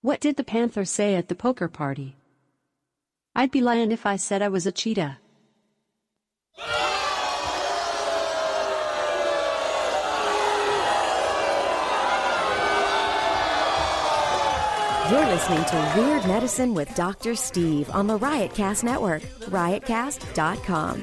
What did the panther say at the poker party? I'd be lying if I said I was a cheetah. You're listening to Weird Medicine with Dr. Steve on the Riotcast Network, riotcast.com.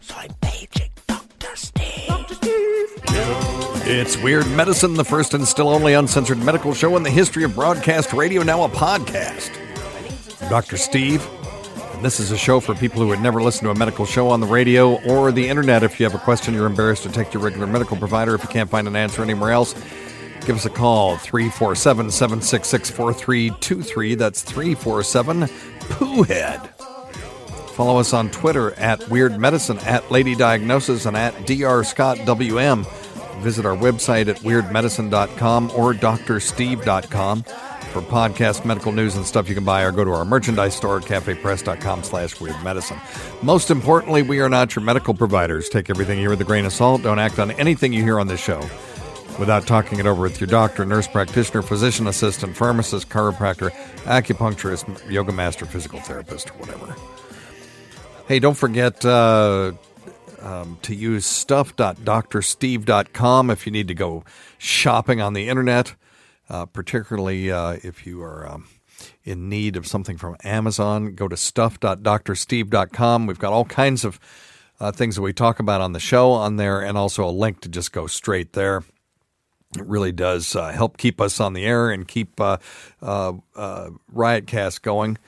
so I'm paging Dr. Steve. Dr. Steve. It's Weird Medicine, the first and still only uncensored medical show in the history of broadcast radio, now a podcast. Dr. Steve, and this is a show for people who would never listen to a medical show on the radio or the internet. If you have a question, you're embarrassed to take to your regular medical provider. If you can't find an answer anywhere else, give us a call 347 766 4323. That's 347 Poohead. Follow us on Twitter at Weird Medicine, at Lady Diagnosis, and at Dr. Scott WM. Visit our website at weirdmedicine.com or drsteve.com for podcast, medical news, and stuff you can buy, or go to our merchandise store at cafepress.com slash weird medicine. Most importantly, we are not your medical providers. Take everything you hear with a grain of salt. Don't act on anything you hear on this show without talking it over with your doctor, nurse practitioner, physician assistant, pharmacist, chiropractor, acupuncturist, yoga master, physical therapist, or whatever. Hey, don't forget uh, um, to use stuff.drsteve.com if you need to go shopping on the internet, uh, particularly uh, if you are um, in need of something from Amazon. Go to stuff.drsteve.com. We've got all kinds of uh, things that we talk about on the show on there, and also a link to just go straight there. It really does uh, help keep us on the air and keep uh, Riotcast going.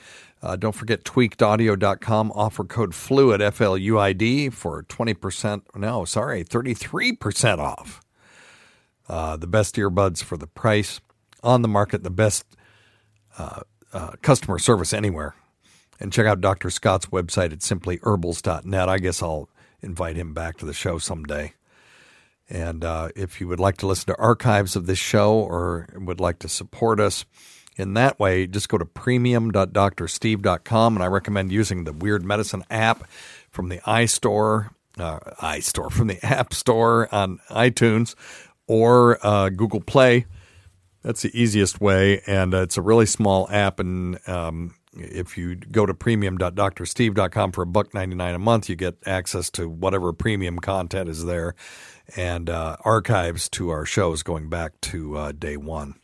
Uh, don't forget tweakedaudio.com, offer code FLUID, F L U I D, for 20%, no, sorry, 33% off. Uh, the best earbuds for the price on the market, the best uh, uh, customer service anywhere. And check out Dr. Scott's website at simplyherbals.net. I guess I'll invite him back to the show someday. And uh, if you would like to listen to archives of this show or would like to support us in that way, just go to premium.drsteve.com. And I recommend using the Weird Medicine app from the iStore, uh, iStore, from the App Store on iTunes or uh, Google Play. That's the easiest way. And uh, it's a really small app. And um, if you go to premium.drsteve.com for a buck 99 a month, you get access to whatever premium content is there and uh, archives to our shows going back to uh, day one.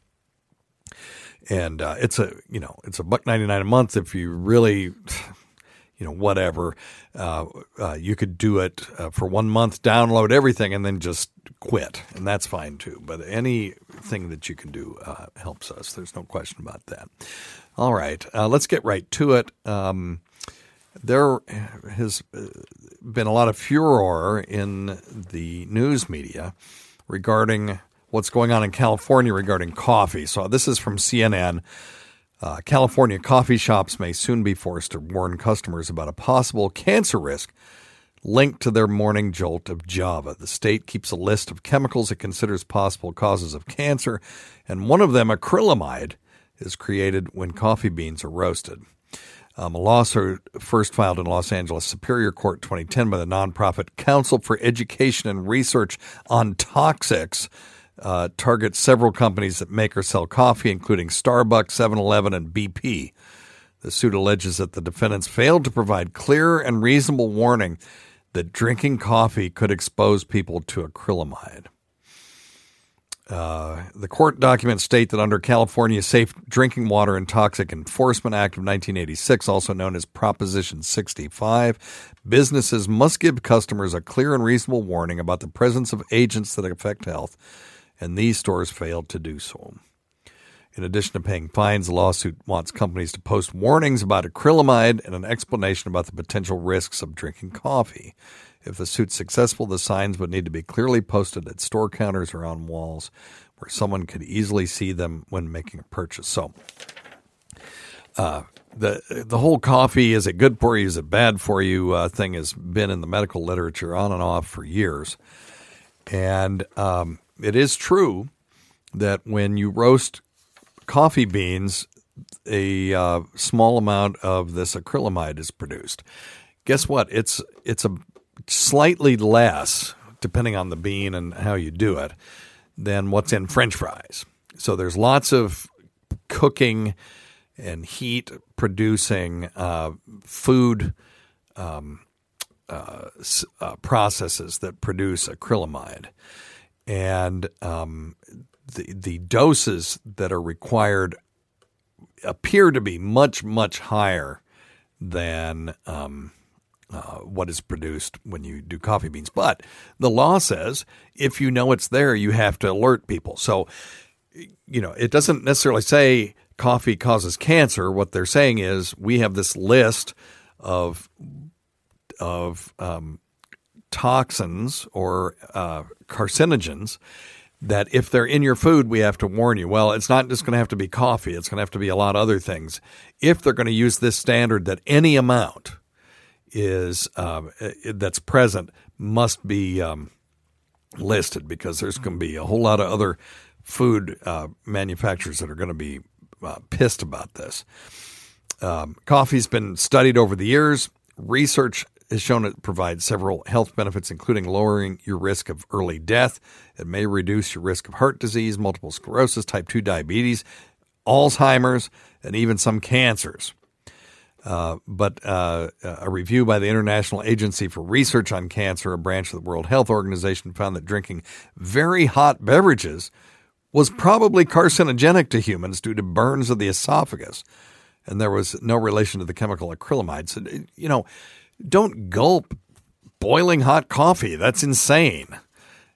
And uh, it's a you know it's a buck ninety nine a month if you really you know whatever uh, uh, you could do it uh, for one month, download everything, and then just quit, and that's fine too. But anything that you can do helps us. There's no question about that. All right, let's get right to it. Um, there has been a lot of furor in the news media regarding what's going on in California regarding coffee. So, this is from CNN. Uh, California coffee shops may soon be forced to warn customers about a possible cancer risk linked to their morning jolt of Java. The state keeps a list of chemicals it considers possible causes of cancer, and one of them, acrylamide, is created when coffee beans are roasted. Um, a lawsuit first filed in Los Angeles Superior Court 2010 by the nonprofit Council for Education and Research on Toxics uh, targets several companies that make or sell coffee, including Starbucks, 7 Eleven, and BP. The suit alleges that the defendants failed to provide clear and reasonable warning that drinking coffee could expose people to acrylamide. Uh, the court documents state that under California's Safe Drinking Water and Toxic Enforcement Act of 1986, also known as Proposition 65, businesses must give customers a clear and reasonable warning about the presence of agents that affect health, and these stores failed to do so. In addition to paying fines, the lawsuit wants companies to post warnings about acrylamide and an explanation about the potential risks of drinking coffee. If the suit's successful, the signs would need to be clearly posted at store counters or on walls where someone could easily see them when making a purchase. So, uh, the the whole coffee is it good for you is it bad for you uh, thing has been in the medical literature on and off for years, and um, it is true that when you roast coffee beans, a uh, small amount of this acrylamide is produced. Guess what? It's it's a slightly less, depending on the bean and how you do it, than what's in French fries. So there's lots of cooking and heat producing uh, food um, uh, uh, processes that produce acrylamide, and um, the the doses that are required appear to be much much higher than um, uh, what is produced when you do coffee beans. But the law says if you know it's there, you have to alert people. So you know it doesn't necessarily say coffee causes cancer. What they're saying is we have this list of of um, toxins or uh, carcinogens that if they're in your food, we have to warn you. Well, it's not just going to have to be coffee, it's going to have to be a lot of other things. If they're going to use this standard that any amount is um, that's present must be um, listed because there's going to be a whole lot of other food uh, manufacturers that are going to be uh, pissed about this. Um, coffee's been studied over the years. Research has shown it provides several health benefits, including lowering your risk of early death. It may reduce your risk of heart disease, multiple sclerosis, type 2 diabetes, Alzheimer's, and even some cancers. Uh, but uh, a review by the International Agency for Research on Cancer, a branch of the World Health Organization, found that drinking very hot beverages was probably carcinogenic to humans due to burns of the esophagus. And there was no relation to the chemical acrylamide. So, you know, don't gulp boiling hot coffee. That's insane.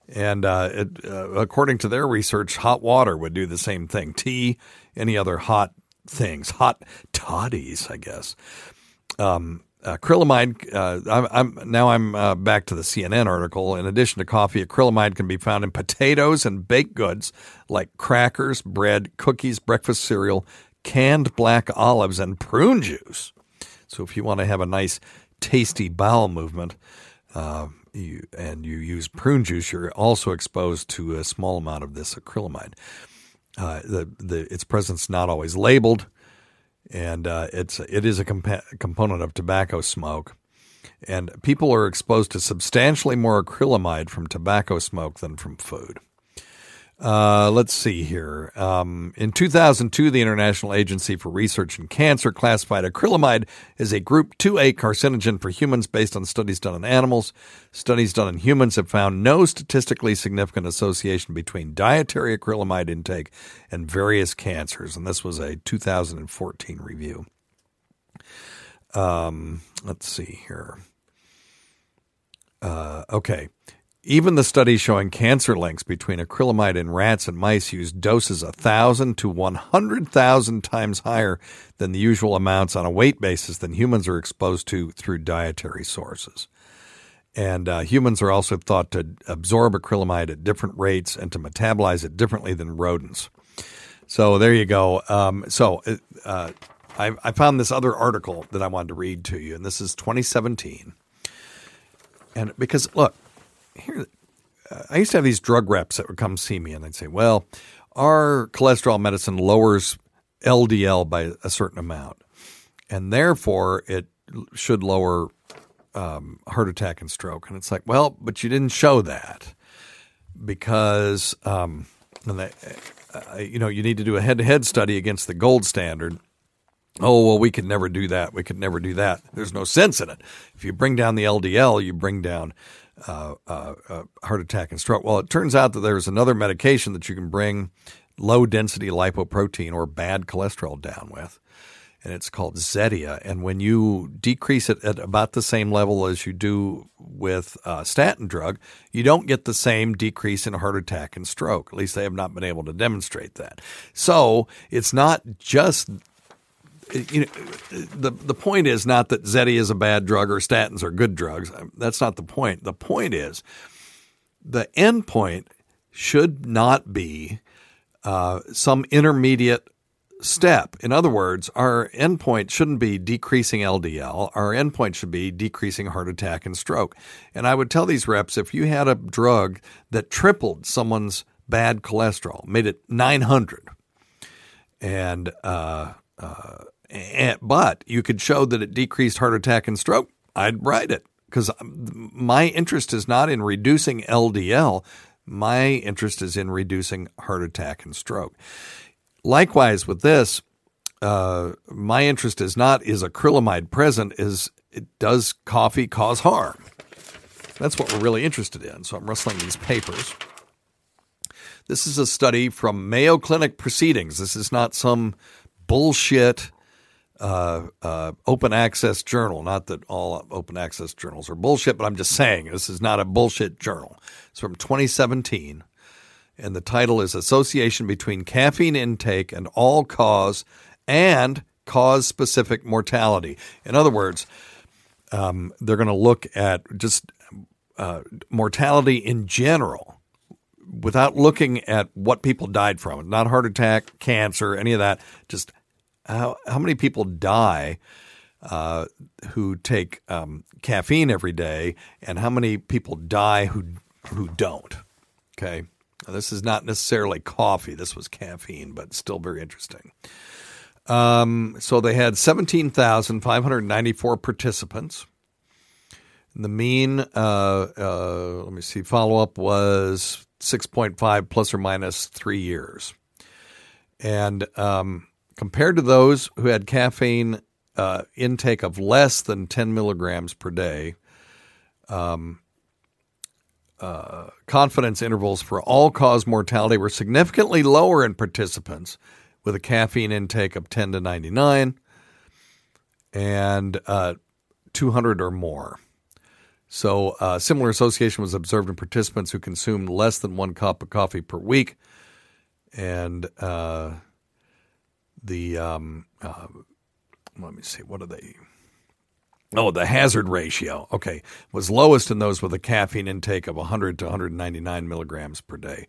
And uh, it, uh, according to their research, hot water would do the same thing. Tea, any other hot things, hot toddies, I guess. Um, acrylamide. Uh, I'm, I'm, now I'm uh, back to the CNN article. In addition to coffee, acrylamide can be found in potatoes and baked goods like crackers, bread, cookies, breakfast cereal, canned black olives, and prune juice. So if you want to have a nice, tasty bowel movement. Uh, you, and you use prune juice, you're also exposed to a small amount of this acrylamide. Uh, the, the, its presence not always labeled, and uh, it's it is a compa- component of tobacco smoke. And people are exposed to substantially more acrylamide from tobacco smoke than from food. Uh, let's see here. Um, in 2002, the International Agency for Research in Cancer classified acrylamide as a Group 2A carcinogen for humans based on studies done on animals. Studies done in humans have found no statistically significant association between dietary acrylamide intake and various cancers. And this was a 2014 review. Um, let's see here. Uh, okay. Even the studies showing cancer links between acrylamide in rats and mice use doses a thousand to one hundred thousand times higher than the usual amounts on a weight basis than humans are exposed to through dietary sources. And uh, humans are also thought to absorb acrylamide at different rates and to metabolize it differently than rodents. So there you go. Um, so uh, I, I found this other article that I wanted to read to you, and this is 2017. And because look, here, uh, I used to have these drug reps that would come see me, and they'd say, "Well, our cholesterol medicine lowers LDL by a certain amount, and therefore it should lower um, heart attack and stroke." And it's like, well, but you didn't show that because, um, they, uh, you know, you need to do a head-to-head study against the gold standard. Oh, well, we could never do that. We could never do that. There's no sense in it. If you bring down the LDL, you bring down uh, uh, uh, heart attack and stroke. Well, it turns out that there's another medication that you can bring low density lipoprotein or bad cholesterol down with, and it's called Zetia. And when you decrease it at about the same level as you do with uh, statin drug, you don't get the same decrease in heart attack and stroke. At least they have not been able to demonstrate that. So it's not just you know, the the point is not that Zetia is a bad drug or statins are good drugs. That's not the point. The point is the end point should not be uh, some intermediate step. In other words, our endpoint shouldn't be decreasing LDL. Our endpoint should be decreasing heart attack and stroke. And I would tell these reps if you had a drug that tripled someone's bad cholesterol, made it 900, and, uh, uh, but you could show that it decreased heart attack and stroke, I'd write it because my interest is not in reducing LDL. My interest is in reducing heart attack and stroke. Likewise, with this, uh, my interest is not is acrylamide present, is does coffee cause harm? That's what we're really interested in. So I'm rustling these papers. This is a study from Mayo Clinic Proceedings. This is not some bullshit uh, uh, open access journal. Not that all open access journals are bullshit, but I'm just saying this is not a bullshit journal. It's from 2017 and the title is Association Between Caffeine Intake and All Cause and Cause Specific Mortality. In other words, um, they're going to look at just uh, mortality in general without looking at what people died from, not heart attack, cancer, any of that, just how, how many people die uh, who take um, caffeine every day and how many people die who who don't. Okay. Now, this is not necessarily coffee. This was caffeine, but still very interesting. Um, so they had 17,594 participants. The mean, uh, uh, let me see, follow up was 6.5 plus or minus three years. And um, compared to those who had caffeine uh, intake of less than 10 milligrams per day, um, uh, confidence intervals for all cause mortality were significantly lower in participants with a caffeine intake of 10 to 99 and uh, 200 or more. So, uh, similar association was observed in participants who consumed less than one cup of coffee per week. And uh, the, um, uh, let me see, what are they? Oh, the hazard ratio, okay, was lowest in those with a caffeine intake of 100 to 199 milligrams per day.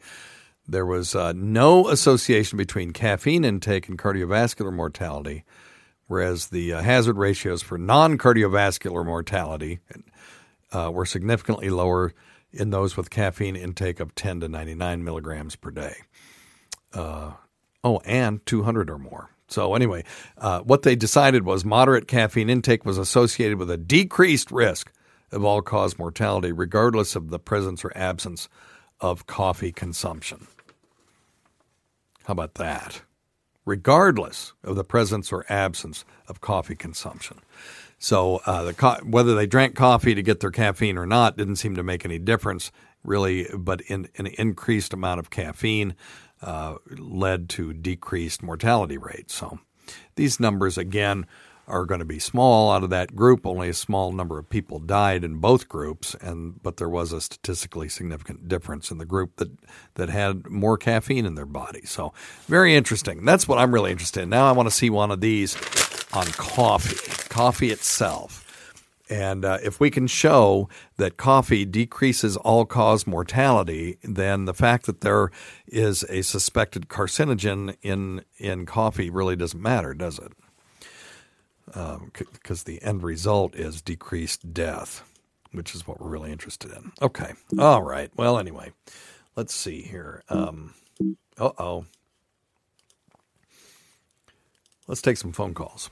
There was uh, no association between caffeine intake and cardiovascular mortality, whereas the uh, hazard ratios for non cardiovascular mortality uh, were significantly lower in those with caffeine intake of 10 to 99 milligrams per day. Oh, and 200 or more. So, anyway, uh, what they decided was moderate caffeine intake was associated with a decreased risk of all cause mortality, regardless of the presence or absence of coffee consumption. How about that? Regardless of the presence or absence of coffee consumption. So, uh, the co- whether they drank coffee to get their caffeine or not didn't seem to make any difference, really, but in an increased amount of caffeine uh, led to decreased mortality rates. So these numbers, again, are going to be small out of that group. Only a small number of people died in both groups, and but there was a statistically significant difference in the group that that had more caffeine in their body. So very interesting. That's what I'm really interested in. Now I want to see one of these on coffee, coffee itself. And uh, if we can show that coffee decreases all cause mortality, then the fact that there is a suspected carcinogen in, in coffee really doesn't matter, does it? Because um, the end result is decreased death, which is what we're really interested in. Okay. All right. Well, anyway, let's see here. Um, uh oh. Let's take some phone calls.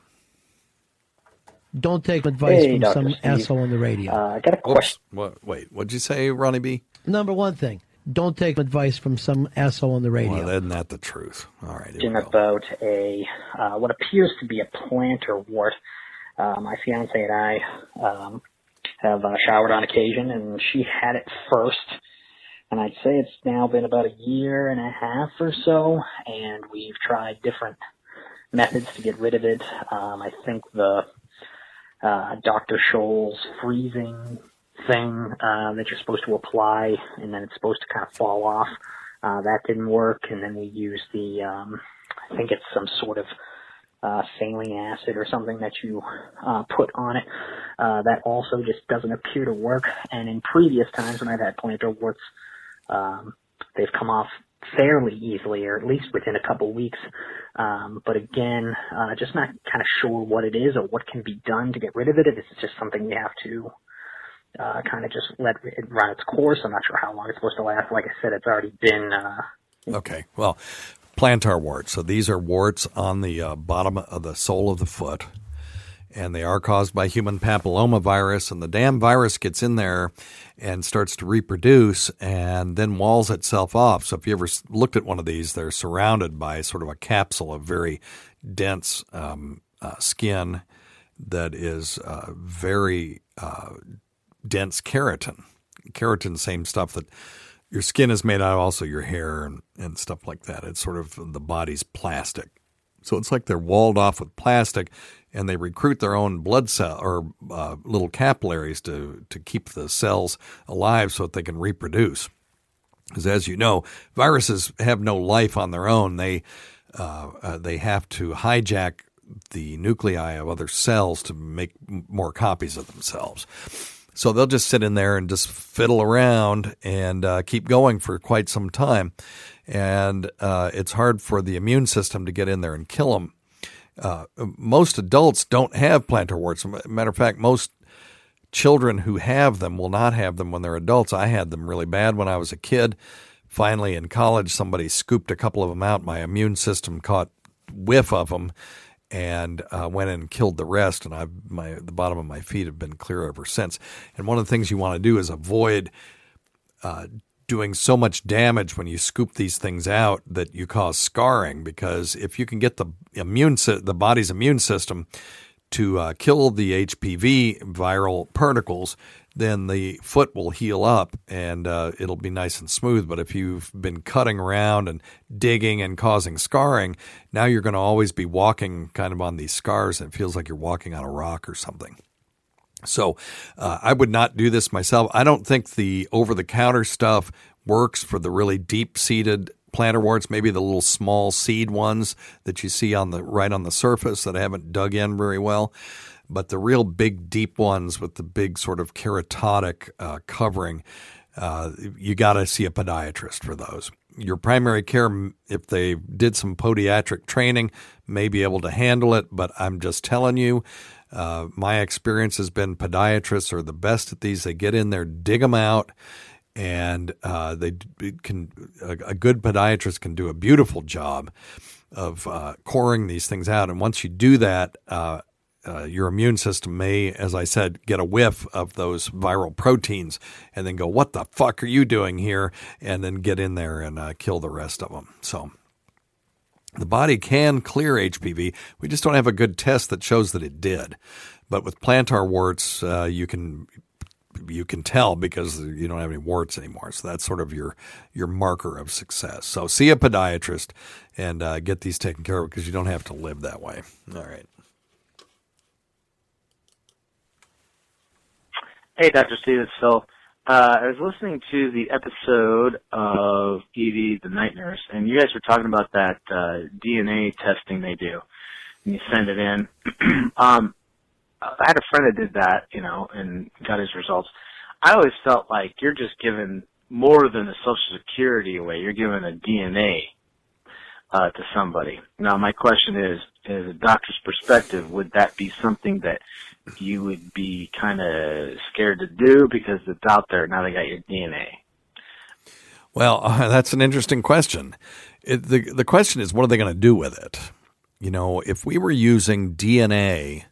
Don't take advice hey, from Dr. some Steve. asshole on the radio. Uh, I got a question. What, wait, what'd you say, Ronnie B? Number one thing, don't take advice from some asshole on the radio. Well, isn't that the truth? All right. about a uh, what appears to be a plantar wart. Uh, my fiance and I um, have uh, showered on occasion, and she had it first. And I'd say it's now been about a year and a half or so, and we've tried different methods to get rid of it. Um, I think the uh, Dr. Scholl's freezing thing uh, that you're supposed to apply, and then it's supposed to kind of fall off. Uh, that didn't work, and then we used the, um, I think it's some sort of uh, saline acid or something that you uh, put on it. Uh, that also just doesn't appear to work. And in previous times when I've had plantar warts, um, they've come off fairly easily, or at least within a couple weeks. Um, but again, uh, just not kind of sure what it is or what can be done to get rid of it. If it's just something you have to uh, kind of just let it run its course. I'm not sure how long it's supposed to last. Like I said, it's already been. Uh, okay, well, plantar warts. So these are warts on the uh, bottom of the sole of the foot and they are caused by human papillomavirus. And the damn virus gets in there and starts to reproduce and then walls itself off. So if you ever looked at one of these, they're surrounded by sort of a capsule of very dense um, uh, skin that is uh, very uh, dense keratin. Keratin, same stuff that your skin is made out of, also your hair and, and stuff like that. It's sort of the body's plastic. So it's like they're walled off with plastic and they recruit their own blood cell or uh, little capillaries to to keep the cells alive so that they can reproduce. Because as you know, viruses have no life on their own. They uh, uh, they have to hijack the nuclei of other cells to make more copies of themselves. So they'll just sit in there and just fiddle around and uh, keep going for quite some time. And uh, it's hard for the immune system to get in there and kill them uh, most adults don't have plantar warts. Matter of fact, most children who have them will not have them when they're adults. I had them really bad when I was a kid. Finally, in college, somebody scooped a couple of them out. My immune system caught whiff of them and uh, went and killed the rest. And I, my the bottom of my feet have been clear ever since. And one of the things you want to do is avoid uh, doing so much damage when you scoop these things out that you cause scarring because if you can get the immune the body's immune system to uh, kill the HPV viral particles, then the foot will heal up and uh, it'll be nice and smooth. But if you've been cutting around and digging and causing scarring, now you're going to always be walking kind of on these scars and it feels like you're walking on a rock or something. So uh, I would not do this myself. I don't think the over the counter stuff works for the really deep seated plantar warts, maybe the little small seed ones that you see on the right on the surface that I haven't dug in very well. But the real big deep ones with the big sort of keratotic uh, covering, uh, you got to see a podiatrist for those. Your primary care, if they did some podiatric training, may be able to handle it. But I'm just telling you, uh, my experience has been podiatrists are the best at these. They get in there, dig them out, and uh, they can. A, a, good podiatrist can do a beautiful job of uh, coring these things out. And once you do that, uh, your immune system may, as I said, get a whiff of those viral proteins and then go, "What the fuck are you doing here?" and then get in there and uh, kill the rest of them. So the body can clear HPV. We just don't have a good test that shows that it did. But with plantar warts, uh, you can you can tell because you don't have any warts anymore. So that's sort of your your marker of success. So see a podiatrist and uh, get these taken care of because you don't have to live that way. All right. Hey, Dr. Stevens. So uh, I was listening to the episode of Evie the Night Nurse, and you guys were talking about that uh, DNA testing they do, and you send it in. um, I had a friend that did that, you know, and got his results. I always felt like you're just giving more than a social security away. You're giving a DNA uh, to somebody. Now, my question is, as a doctor's perspective, would that be something that you would be kind of scared to do because it's out there now? They got your DNA. Well, uh, that's an interesting question. It, the the question is, what are they going to do with it? You know, if we were using DNA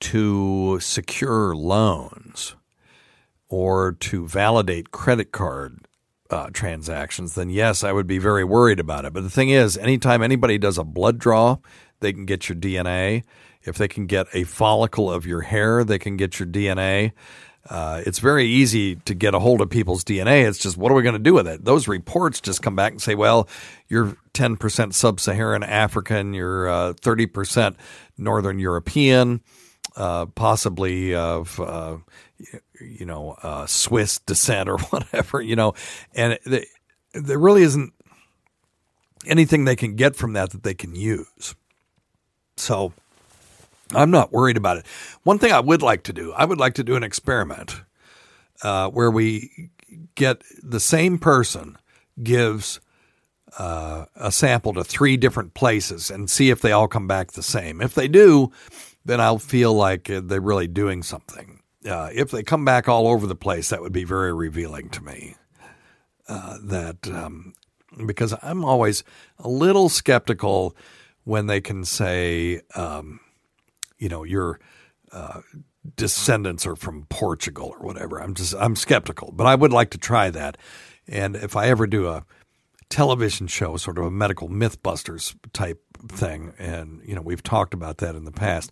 to secure loans or to validate credit card uh, transactions, then yes, I would be very worried about it. But the thing is, anytime anybody does a blood draw, they can get your DNA. If they can get a follicle of your hair, they can get your DNA. Uh, it's very easy to get a hold of people's DNA. It's just, what are we going to do with it? Those reports just come back and say, well, you're 10% sub Saharan African, you're uh, 30% Northern European, uh, possibly of, uh, you know, uh, Swiss descent or whatever, you know, and it, there really isn't anything they can get from that that they can use. So I'm not worried about it. One thing I would like to do, I would like to do an experiment uh, where we get the same person gives uh, a sample to three different places and see if they all come back the same. If they do, then I'll feel like they're really doing something. Uh, if they come back all over the place, that would be very revealing to me. Uh, that um, because I'm always a little skeptical when they can say, um, you know, your uh, descendants are from Portugal or whatever. I'm just I'm skeptical, but I would like to try that. And if I ever do a television show, sort of a medical MythBusters type thing, and you know we've talked about that in the past.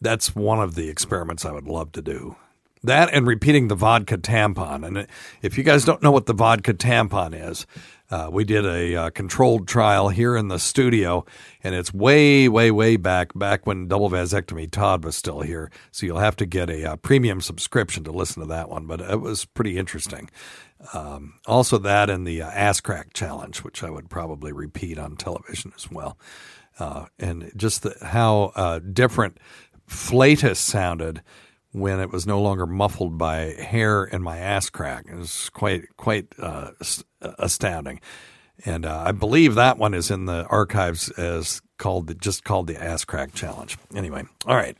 That's one of the experiments I would love to do. That and repeating the vodka tampon. And if you guys don't know what the vodka tampon is, uh, we did a uh, controlled trial here in the studio, and it's way, way, way back, back when double vasectomy Todd was still here. So you'll have to get a uh, premium subscription to listen to that one, but it was pretty interesting. Um, also, that and the uh, ass crack challenge, which I would probably repeat on television as well. Uh, and just the, how uh, different flatus sounded when it was no longer muffled by hair and my ass crack. It was quite quite uh, astounding, and uh, I believe that one is in the archives as called the, just called the ass crack challenge. Anyway, all right.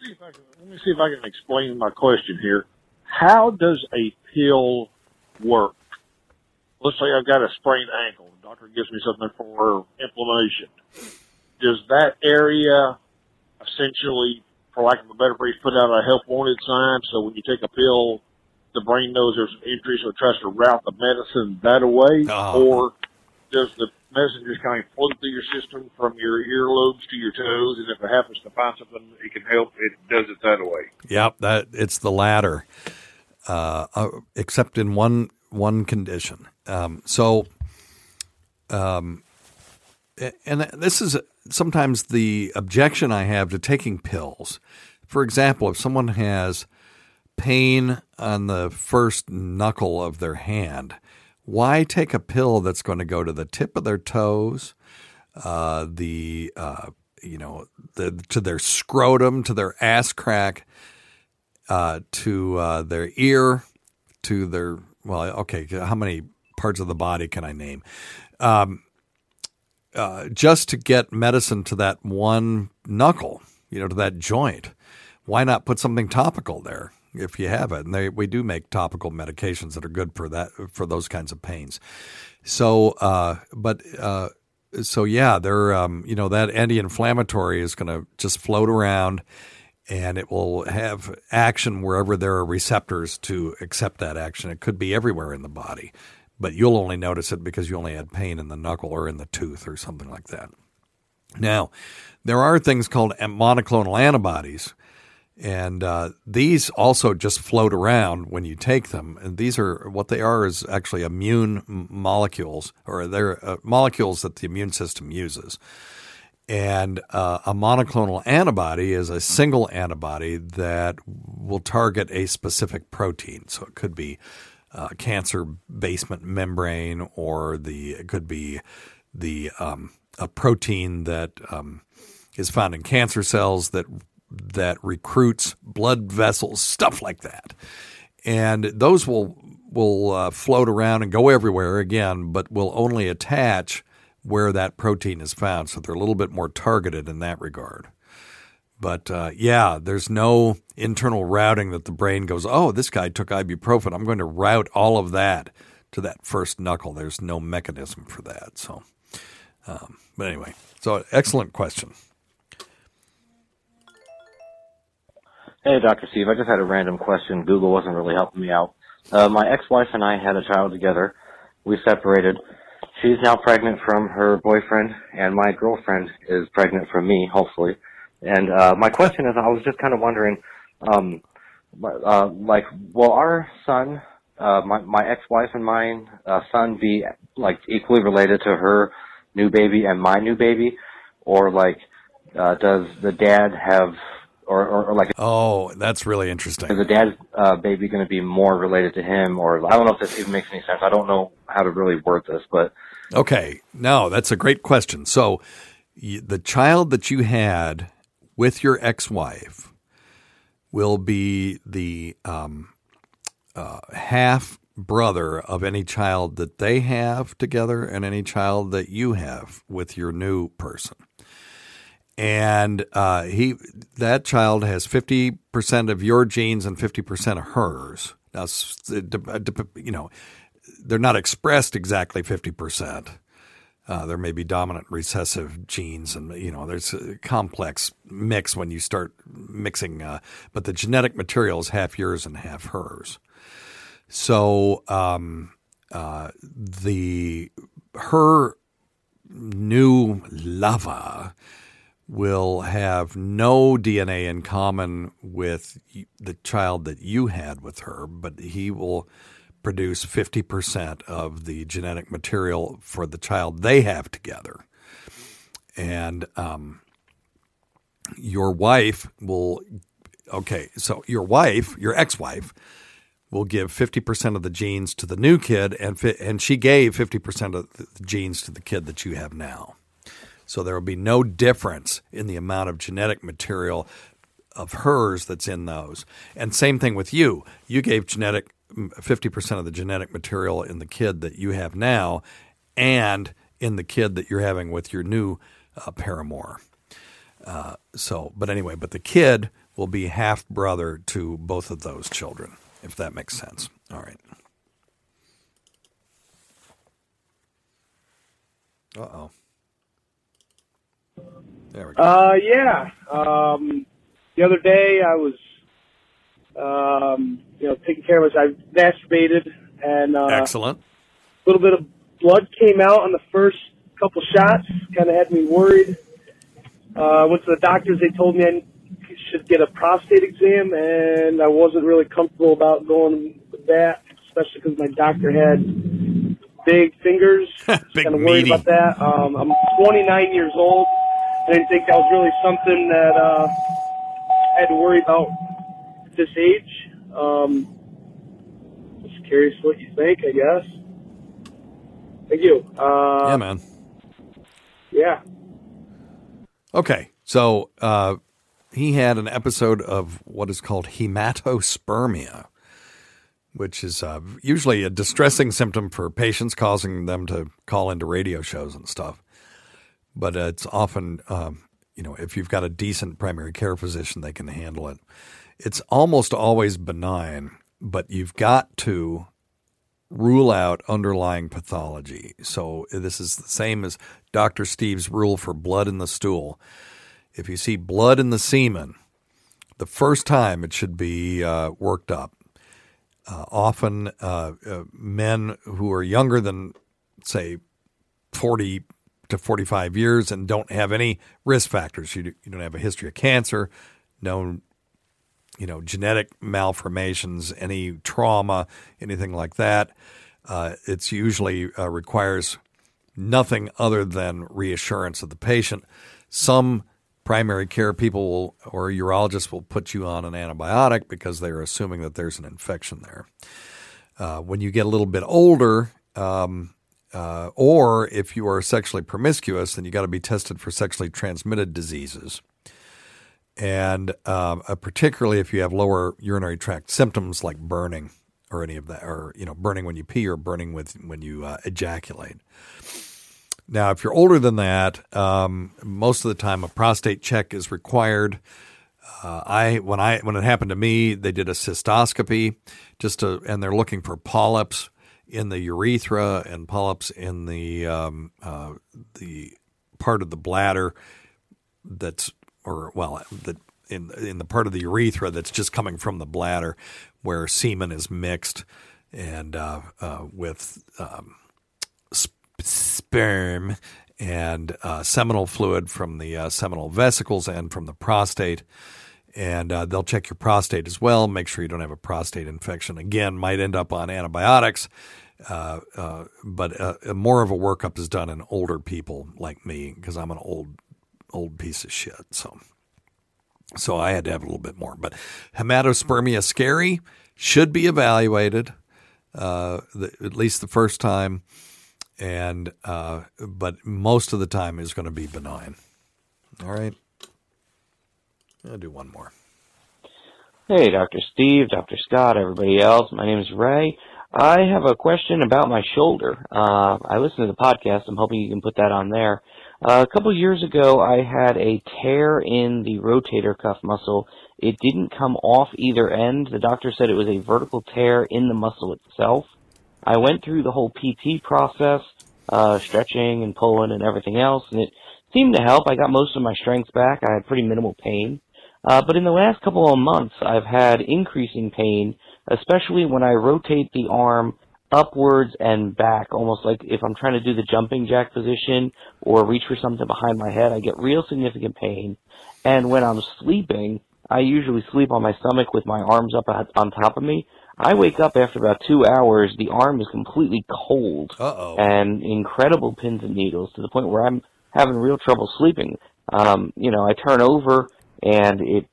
let me see if I can explain my question here. How does a pill work? Let's say I've got a sprained ankle. The doctor gives me something for inflammation. Does that area essentially, for lack of a better phrase, put out a help wanted sign. So when you take a pill, the brain knows there's an injury, so it tries to route the medicine that way. Oh. Or does the medicine just kind of float through your system from your earlobes to your toes, and if it happens to find something it can help, it does it that way. Yep, that it's the latter, uh, uh, except in one one condition. Um, so, um, and this is sometimes the objection I have to taking pills. For example, if someone has pain on the first knuckle of their hand, why take a pill that's going to go to the tip of their toes, uh, the uh, you know, the, to their scrotum, to their ass crack, uh, to uh, their ear, to their well, okay, how many parts of the body can I name? Um, uh, just to get medicine to that one knuckle, you know, to that joint. Why not put something topical there if you have it? And they, we do make topical medications that are good for that for those kinds of pains. So, uh, but uh, so yeah, they're um, you know that anti-inflammatory is going to just float around, and it will have action wherever there are receptors to accept that action. It could be everywhere in the body but you'll only notice it because you only had pain in the knuckle or in the tooth or something like that. Now, there are things called monoclonal antibodies, and uh, these also just float around when you take them. And these are what they are is actually immune molecules, or they're uh, molecules that the immune system uses. And uh, a monoclonal antibody is a single antibody that will target a specific protein. So it could be uh, cancer basement membrane, or the it could be the um, a protein that um, is found in cancer cells that that recruits blood vessels, stuff like that, and those will will uh, float around and go everywhere again, but will only attach where that protein is found. So they're a little bit more targeted in that regard. But uh, yeah, there's no internal routing that the brain goes, oh, this guy took ibuprofen. I'm going to route all of that to that first knuckle. There's no mechanism for that. So, um, but anyway, so excellent question. Hey, Dr. Steve. I just had a random question. Google wasn't really helping me out. Uh, my ex-wife and I had a child together. We separated. She's now pregnant from her boyfriend, and my girlfriend is pregnant from me, hopefully. And uh, my question is, I was just kind of wondering, um, uh, like, will our son, uh, my, my ex-wife and mine, uh, son be like equally related to her new baby and my new baby, or like, uh, does the dad have or, or, or like Oh, that's really interesting. is the dad's uh, baby going to be more related to him, or I don't know if this even makes any sense. I don't know how to really word this, but Okay, no, that's a great question. So, y- the child that you had with your ex-wife will be the um, uh, half brother of any child that they have together and any child that you have with your new person. And uh, he, that child has fifty percent of your genes and fifty percent of hers. Now, you know, they're not expressed exactly 50%. Uh, there may be dominant recessive genes, and you know there's a complex mix when you start mixing. Uh, but the genetic material is half yours and half hers. So um, uh, the her new lover will have no DNA in common with the child that you had with her, but he will produce 50% of the genetic material for the child they have together. And um, your wife will, okay, so your wife, your ex wife, will give 50% of the genes to the new kid, and, fi- and she gave 50% of the genes to the kid that you have now. So there will be no difference in the amount of genetic material of hers that's in those. And same thing with you. You gave genetic 50% of the genetic material in the kid that you have now and in the kid that you're having with your new uh, paramour. Uh, so, but anyway, but the kid will be half brother to both of those children, if that makes sense. All right. Uh oh. There we go. Uh, yeah. Um, the other day I was, um, you know, taking care of myself. I masturbated and, uh, Excellent. a little bit of blood came out on the first couple shots. Kind of had me worried. Uh, I went to the doctors. They told me I should get a prostate exam, and I wasn't really comfortable about going with that, especially because my doctor had big fingers. Big kind of worried meaty. about that. Um, I'm 29 years old. I didn't think that was really something that uh, I had to worry about this age. Um, just curious what you think, I guess. Thank you. Uh, yeah, man. Yeah. Okay, so uh, he had an episode of what is called hematospermia, which is uh, usually a distressing symptom for patients, causing them to call into radio shows and stuff. But uh, it's often, um, you know, if you've got a decent primary care physician, they can handle it. It's almost always benign, but you've got to rule out underlying pathology. So this is the same as Dr. Steve's rule for blood in the stool. If you see blood in the semen, the first time it should be uh, worked up. Uh, often, uh, uh, men who are younger than, say, 40 to 45 years and don't have any risk factors, you, you don't have a history of cancer, no you know, genetic malformations, any trauma, anything like that. Uh, it's usually uh, requires nothing other than reassurance of the patient. Some primary care people will, or urologists will put you on an antibiotic because they're assuming that there's an infection there. Uh, when you get a little bit older, um, uh, or if you are sexually promiscuous, then you got to be tested for sexually transmitted diseases and um, uh, particularly if you have lower urinary tract symptoms like burning or any of that, or you know, burning when you pee or burning with when you uh, ejaculate. Now, if you're older than that, um, most of the time a prostate check is required. Uh, I when I when it happened to me, they did a cystoscopy, just to, and they're looking for polyps in the urethra and polyps in the um, uh, the part of the bladder that's or well the in in the part of the urethra that's just coming from the bladder where semen is mixed and uh, uh, with um, sp- sperm and uh, seminal fluid from the uh, seminal vesicles and from the prostate. And uh, they'll check your prostate as well, make sure you don't have a prostate infection. Again, might end up on antibiotics, uh, but more of a workup is done in older people like me because I'm an old old piece of shit. So, So I had to have a little bit more. But hematospermia scary should be evaluated uh, the, at least the first time, and uh, but most of the time is going to be benign. All right, I'll do one more. Hey, Dr. Steve, Dr. Scott, everybody else. My name is Ray. I have a question about my shoulder. Uh, I listen to the podcast. I'm hoping you can put that on there. A couple years ago, I had a tear in the rotator cuff muscle. It didn't come off either end. The doctor said it was a vertical tear in the muscle itself. I went through the whole PT process, uh, stretching and pulling and everything else, and it seemed to help. I got most of my strength back. I had pretty minimal pain. Uh, but in the last couple of months, I've had increasing pain, especially when I rotate the arm upwards and back, almost like if I'm trying to do the jumping jack position or reach for something behind my head, I get real significant pain. And when I'm sleeping, I usually sleep on my stomach with my arms up on top of me. I wake up after about two hours, the arm is completely cold Uh-oh. and incredible pins and needles to the point where I'm having real trouble sleeping. Um, you know, I turn over and it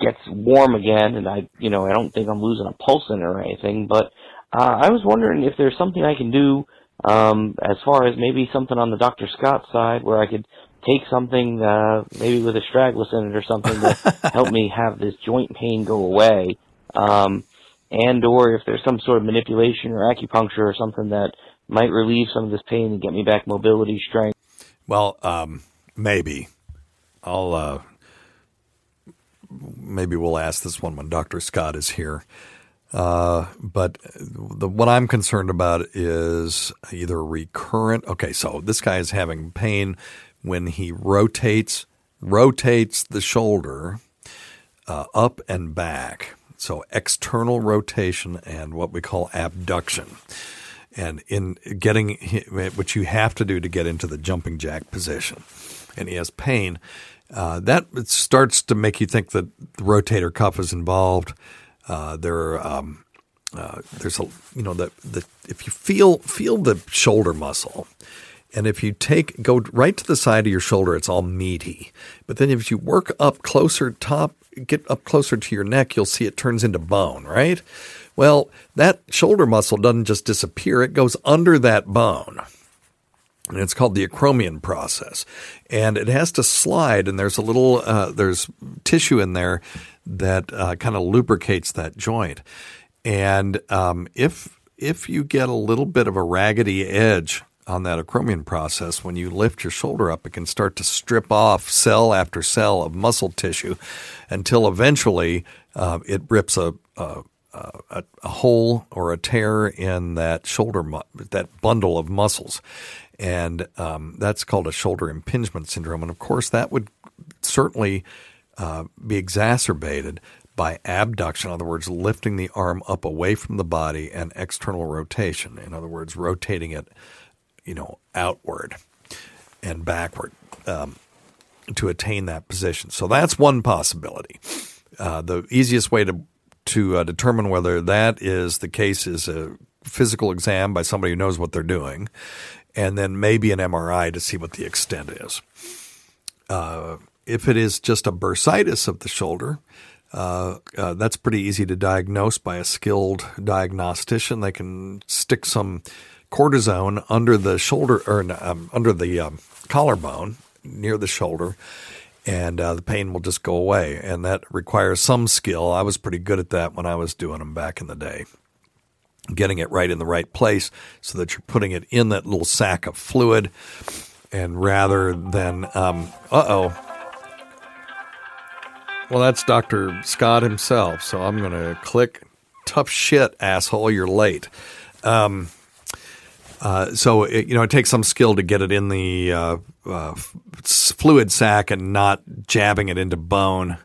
gets warm again and I, you know, I don't think I'm losing a pulse in it or anything, but, uh, I was wondering if there's something I can do, um, as far as maybe something on the Dr. Scott side where I could take something, uh, maybe with a stragless in it or something to help me have this joint pain go away. Um, and or if there's some sort of manipulation or acupuncture or something that might relieve some of this pain and get me back mobility, strength. Well, um, maybe. I'll uh, maybe we'll ask this one when Dr. Scott is here. Uh, but the what I'm concerned about is either recurrent. Okay, so this guy is having pain when he rotates rotates the shoulder uh, up and back. So external rotation and what we call abduction. And in getting which you have to do to get into the jumping jack position, and he has pain. Uh, that starts to make you think that the rotator cuff is involved. Uh, there, um, uh, there's a you know the the if you feel feel the shoulder muscle, and if you take go right to the side of your shoulder, it's all meaty. But then if you work up closer, top get up closer to your neck, you'll see it turns into bone. Right. Well, that shoulder muscle doesn't just disappear; it goes under that bone. And it's called the acromion process, and it has to slide. And there's a little uh, there's tissue in there that uh, kind of lubricates that joint. And um, if if you get a little bit of a raggedy edge on that acromion process, when you lift your shoulder up, it can start to strip off cell after cell of muscle tissue until eventually uh, it rips a, a, a, a, hole or a tear in that shoulder, mu- that bundle of muscles. And um, that's called a shoulder impingement syndrome. And of course, that would certainly uh, be exacerbated by abduction, in other words, lifting the arm up away from the body, and external rotation, in other words, rotating it, you know, outward and backward um, to attain that position. So that's one possibility. Uh, the easiest way to to uh, determine whether that is the case is a physical exam by somebody who knows what they're doing, and then maybe an MRI to see what the extent is. Uh, if it is just a bursitis of the shoulder, uh, uh, that's pretty easy to diagnose by a skilled diagnostician. They can stick some cortisone under the shoulder or um, under the um, collarbone near the shoulder, and uh, the pain will just go away. And that requires some skill. I was pretty good at that when I was doing them back in the day. Getting it right in the right place so that you're putting it in that little sack of fluid, and rather than, um, uh oh, well, that's Dr. Scott himself. So I'm going to click tough shit, asshole. You're late. Um, uh, so it, you know it takes some skill to get it in the uh, uh, fluid sac and not jabbing it into bone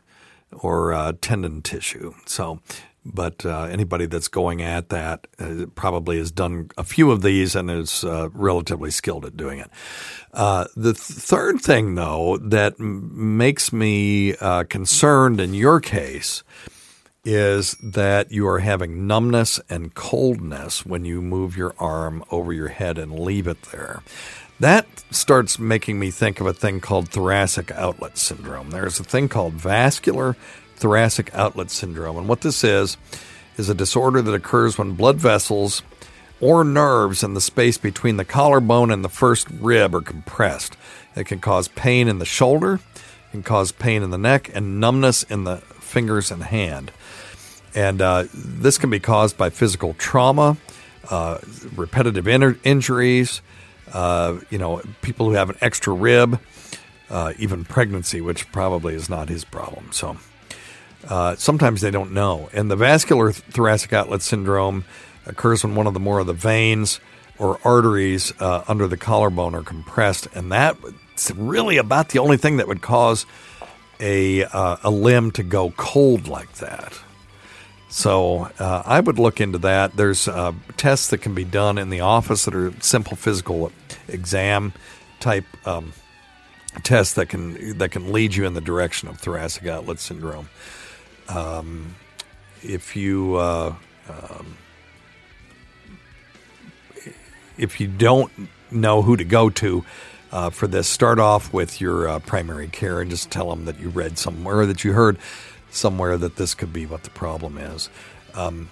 or uh, tendon tissue. So, but uh, anybody that's going at that uh, probably has done a few of these and is relatively skilled at doing it. the th- third thing, though, that m- makes me concerned in your case is that you are having numbness and coldness when you move your arm over your head and leave it there. that starts making me think of a thing called thoracic outlet syndrome. There's a thing called vascular thoracic outlet syndrome. And what this is, is a disorder that occurs when blood vessels or nerves in the space between the collarbone and the first rib are compressed. It can cause pain in the shoulder, can cause pain in the neck, and numbness in the fingers and hand. And uh, this can be caused by physical trauma, uh, repetitive in- injuries, uh, you know, people who have an extra rib, uh, even pregnancy, which probably is not his problem. So uh, sometimes they don't know. And the vascular thoracic outlet syndrome occurs when one of the more of the veins or arteries uh, under the collarbone are compressed, and that's really about the only thing that would cause a uh, a limb to go cold like that. So uh, I would look into that. There's uh, tests that can be done in the office that are simple physical exam type um, tests that can that can lead you in the direction of thoracic outlet syndrome. Um, if you uh, um, if you don't know who to go to uh, for this, start off with your uh, primary care and just tell them that you read somewhere that you heard somewhere that this could be what the problem is. Um,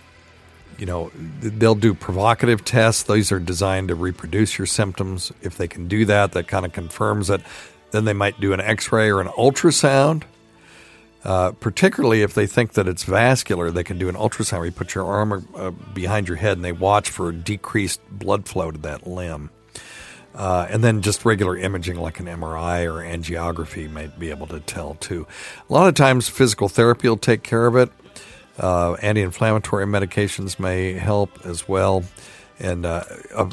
you know, they'll do provocative tests. These are designed to reproduce your symptoms. If they can do that, that kind of confirms it. Then they might do an x ray or an ultrasound. Uh, particularly if they think that it's vascular, they can do an ultrasound where you put your arm uh, behind your head and they watch for a decreased blood flow to that limb. Uh, and then just regular imaging like an MRI or angiography might be able to tell too. A lot of times, physical therapy will take care of it. Uh, anti-inflammatory medications may help as well, and uh,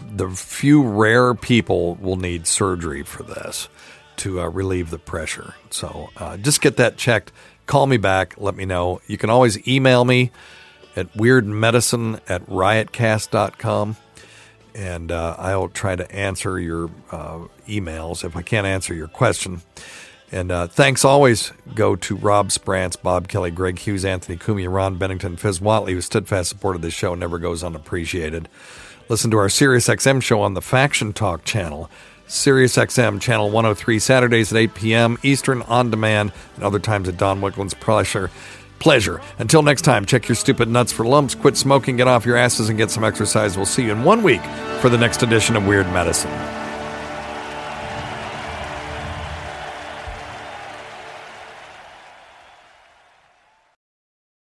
the few rare people will need surgery for this to uh, relieve the pressure. So uh, just get that checked. Call me back. Let me know. You can always email me at weirdmedicine at riotcast.com and uh, I'll try to answer your uh, emails if I can't answer your question. And uh, thanks always go to Rob Sprance, Bob Kelly, Greg Hughes, Anthony Cumia, Ron Bennington, Fez Whatley, who steadfast support of this show never goes unappreciated. Listen to our SiriusXM show on the Faction Talk channel, SiriusXM channel 103, Saturdays at 8 p.m. Eastern on demand, and other times at Don Wicklund's pleasure pleasure. Until next time, check your stupid nuts for lumps, quit smoking, get off your asses, and get some exercise. We'll see you in one week for the next edition of Weird Medicine.